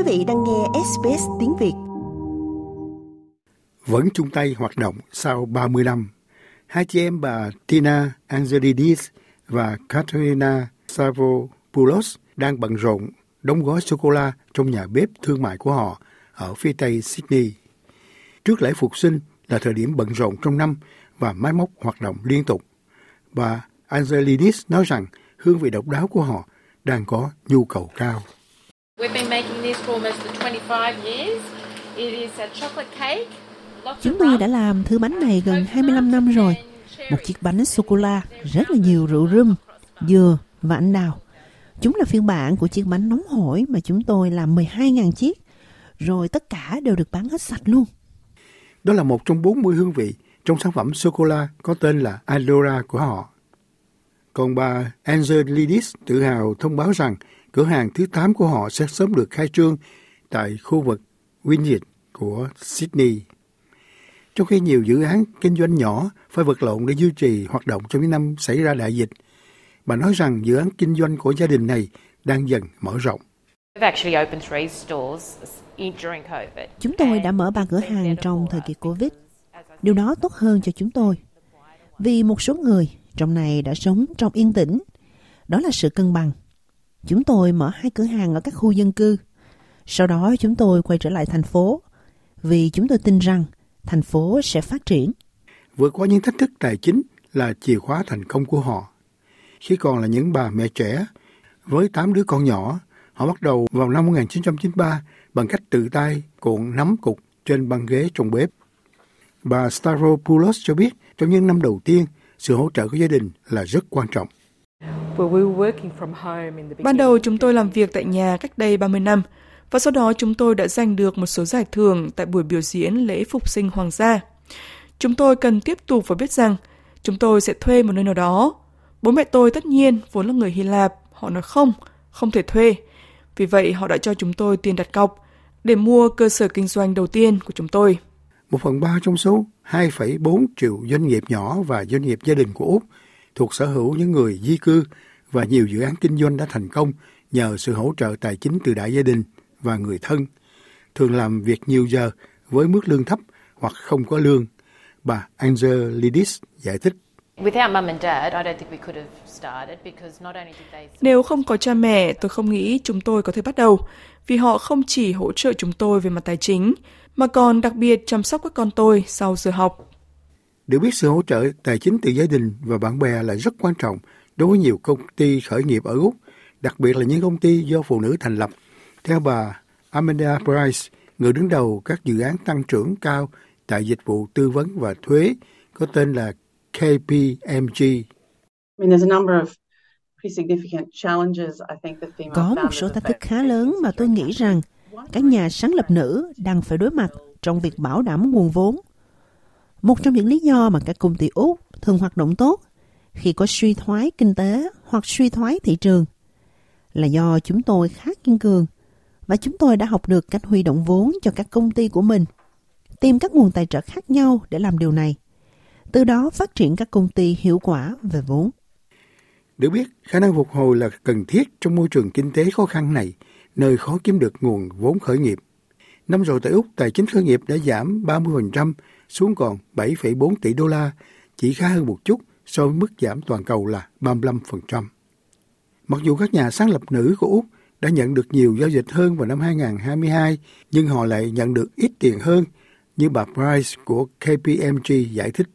Quý vị đang nghe SBS tiếng Việt. Vẫn chung tay hoạt động sau 30 năm, hai chị em bà Tina Angelidis và Katerina Savopoulos đang bận rộn đóng gói sô-cô-la trong nhà bếp thương mại của họ ở phía tây Sydney. Trước lễ phục sinh là thời điểm bận rộn trong năm và máy móc hoạt động liên tục. Bà Angelidis nói rằng hương vị độc đáo của họ đang có nhu cầu cao. Chúng tôi đã làm thứ bánh này gần 25 năm rồi. Một chiếc bánh sô-cô-la, rất là nhiều rượu rum, dừa và anh đào. Chúng là phiên bản của chiếc bánh nóng hổi mà chúng tôi làm 12.000 chiếc. Rồi tất cả đều được bán hết sạch luôn. Đó là một trong 40 hương vị trong sản phẩm sô-cô-la có tên là Adora của họ. Còn bà Angelidis tự hào thông báo rằng cửa hàng thứ 8 của họ sẽ sớm được khai trương tại khu vực Windsor của Sydney. Trong khi nhiều dự án kinh doanh nhỏ phải vật lộn để duy trì hoạt động trong những năm xảy ra đại dịch, bà nói rằng dự án kinh doanh của gia đình này đang dần mở rộng. Chúng tôi đã mở ba cửa hàng trong thời kỳ Covid. Điều đó tốt hơn cho chúng tôi. Vì một số người trong này đã sống trong yên tĩnh. Đó là sự cân bằng. Chúng tôi mở hai cửa hàng ở các khu dân cư. Sau đó chúng tôi quay trở lại thành phố vì chúng tôi tin rằng thành phố sẽ phát triển. Vượt qua những thách thức tài chính là chìa khóa thành công của họ. Khi còn là những bà mẹ trẻ, với 8 đứa con nhỏ, họ bắt đầu vào năm 1993 bằng cách tự tay cuộn nắm cục trên băng ghế trong bếp. Bà Staropoulos cho biết trong những năm đầu tiên, sự hỗ trợ của gia đình là rất quan trọng. Ban đầu chúng tôi làm việc tại nhà cách đây 30 năm và sau đó chúng tôi đã giành được một số giải thưởng tại buổi biểu diễn lễ phục sinh hoàng gia. Chúng tôi cần tiếp tục và biết rằng chúng tôi sẽ thuê một nơi nào đó. Bố mẹ tôi tất nhiên vốn là người Hy Lạp, họ nói không, không thể thuê. Vì vậy họ đã cho chúng tôi tiền đặt cọc để mua cơ sở kinh doanh đầu tiên của chúng tôi. Một phần ba trong số 2,4 triệu doanh nghiệp nhỏ và doanh nghiệp gia đình của Úc thuộc sở hữu những người di cư và nhiều dự án kinh doanh đã thành công nhờ sự hỗ trợ tài chính từ đại gia đình và người thân, thường làm việc nhiều giờ với mức lương thấp hoặc không có lương. Bà Angelidis giải thích. Nếu không có cha mẹ, tôi không nghĩ chúng tôi có thể bắt đầu, vì họ không chỉ hỗ trợ chúng tôi về mặt tài chính, mà còn đặc biệt chăm sóc các con tôi sau giờ học. Được biết sự hỗ trợ tài chính từ gia đình và bạn bè là rất quan trọng đối với nhiều công ty khởi nghiệp ở Úc, đặc biệt là những công ty do phụ nữ thành lập. Theo bà Amanda Price, người đứng đầu các dự án tăng trưởng cao tại dịch vụ tư vấn và thuế có tên là KPMG. Có một số thách thức khá lớn mà tôi nghĩ rằng các nhà sáng lập nữ đang phải đối mặt trong việc bảo đảm nguồn vốn. Một trong những lý do mà các công ty Úc thường hoạt động tốt khi có suy thoái kinh tế hoặc suy thoái thị trường là do chúng tôi khá kiên cường và chúng tôi đã học được cách huy động vốn cho các công ty của mình, tìm các nguồn tài trợ khác nhau để làm điều này, từ đó phát triển các công ty hiệu quả về vốn. Được biết, khả năng phục hồi là cần thiết trong môi trường kinh tế khó khăn này, nơi khó kiếm được nguồn vốn khởi nghiệp. Năm rồi tại Úc, tài chính khởi nghiệp đã giảm 30% xuống còn 7,4 tỷ đô la, chỉ khá hơn một chút so với mức giảm toàn cầu là 35%. Mặc dù các nhà sáng lập nữ của Úc đã nhận được nhiều giao dịch hơn vào năm 2022, nhưng họ lại nhận được ít tiền hơn, như bà Price của KPMG giải thích.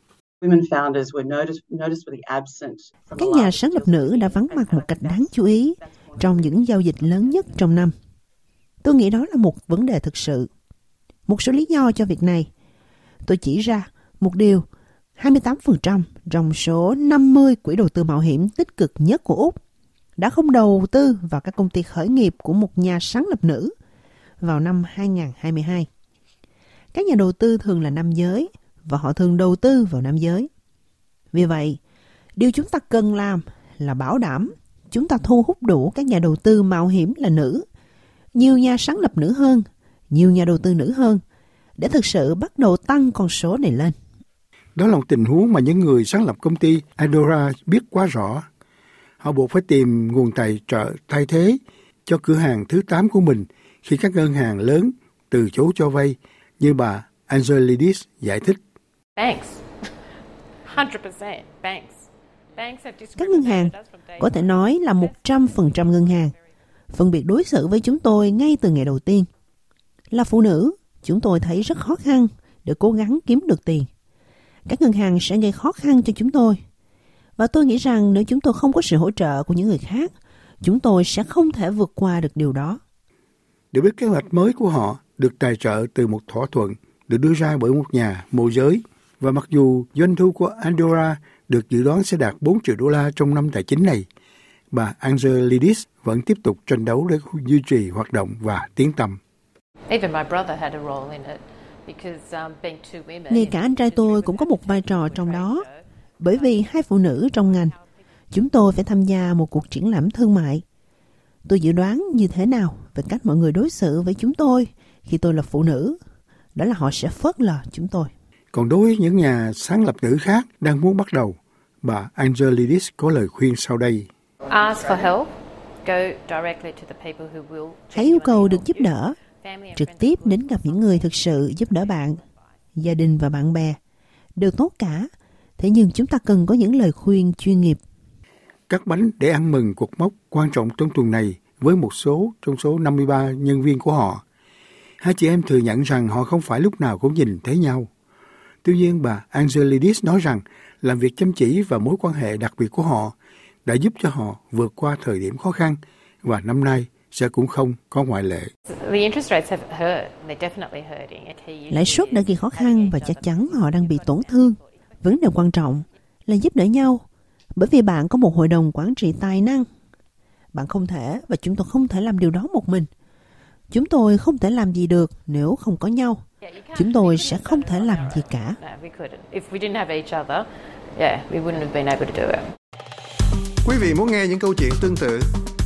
Các nhà sáng lập nữ đã vắng mặt một cách đáng chú ý trong những giao dịch lớn nhất trong năm. Tôi nghĩ đó là một vấn đề thực sự. Một số lý do cho việc này. Tôi chỉ ra một điều, 28% trong số 50 quỹ đầu tư mạo hiểm tích cực nhất của Úc đã không đầu tư vào các công ty khởi nghiệp của một nhà sáng lập nữ vào năm 2022. Các nhà đầu tư thường là nam giới và họ thường đầu tư vào nam giới. Vì vậy, điều chúng ta cần làm là bảo đảm chúng ta thu hút đủ các nhà đầu tư mạo hiểm là nữ, nhiều nhà sáng lập nữ hơn, nhiều nhà đầu tư nữ hơn, để thực sự bắt đầu tăng con số này lên. Đó là một tình huống mà những người sáng lập công ty Adora biết quá rõ. Họ buộc phải tìm nguồn tài trợ thay thế cho cửa hàng thứ 8 của mình khi các ngân hàng lớn từ chối cho vay như bà Angelidis giải thích. Banks. 100%. Banks. Các ngân hàng có thể nói là 100% ngân hàng phân biệt đối xử với chúng tôi ngay từ ngày đầu tiên. Là phụ nữ, chúng tôi thấy rất khó khăn để cố gắng kiếm được tiền. Các ngân hàng sẽ gây khó khăn cho chúng tôi. Và tôi nghĩ rằng nếu chúng tôi không có sự hỗ trợ của những người khác, chúng tôi sẽ không thể vượt qua được điều đó. Để biết kế hoạch mới của họ được tài trợ từ một thỏa thuận được đưa ra bởi một nhà môi giới và mặc dù doanh thu của Andorra được dự đoán sẽ đạt 4 triệu đô la trong năm tài chính này, bà Angelidis vẫn tiếp tục tranh đấu để duy trì hoạt động và tiến tầm. Ngay cả anh trai tôi cũng có một vai trò trong đó, bởi vì hai phụ nữ trong ngành, chúng tôi phải tham gia một cuộc triển lãm thương mại. Tôi dự đoán như thế nào về cách mọi người đối xử với chúng tôi khi tôi là phụ nữ, đó là họ sẽ phớt lờ chúng tôi. Còn đối với những nhà sáng lập nữ khác đang muốn bắt đầu, bà Angelidis có lời khuyên sau đây. Hãy yêu cầu được giúp đỡ, trực tiếp đến gặp những người thực sự giúp đỡ bạn, gia đình và bạn bè. Đều tốt cả, thế nhưng chúng ta cần có những lời khuyên chuyên nghiệp. Các bánh để ăn mừng cuộc mốc quan trọng trong tuần này với một số trong số 53 nhân viên của họ. Hai chị em thừa nhận rằng họ không phải lúc nào cũng nhìn thấy nhau. Tuy nhiên, bà Angelidis nói rằng làm việc chăm chỉ và mối quan hệ đặc biệt của họ đã giúp cho họ vượt qua thời điểm khó khăn và năm nay sẽ cũng không có ngoại lệ. Lãi suất đã gây khó khăn và chắc chắn họ đang bị tổn thương. Vấn đề quan trọng là giúp đỡ nhau bởi vì bạn có một hội đồng quản trị tài năng. Bạn không thể và chúng tôi không thể làm điều đó một mình. Chúng tôi không thể làm gì được nếu không có nhau. Chúng tôi sẽ không thể làm gì cả. Quý vị muốn nghe những câu chuyện tương tự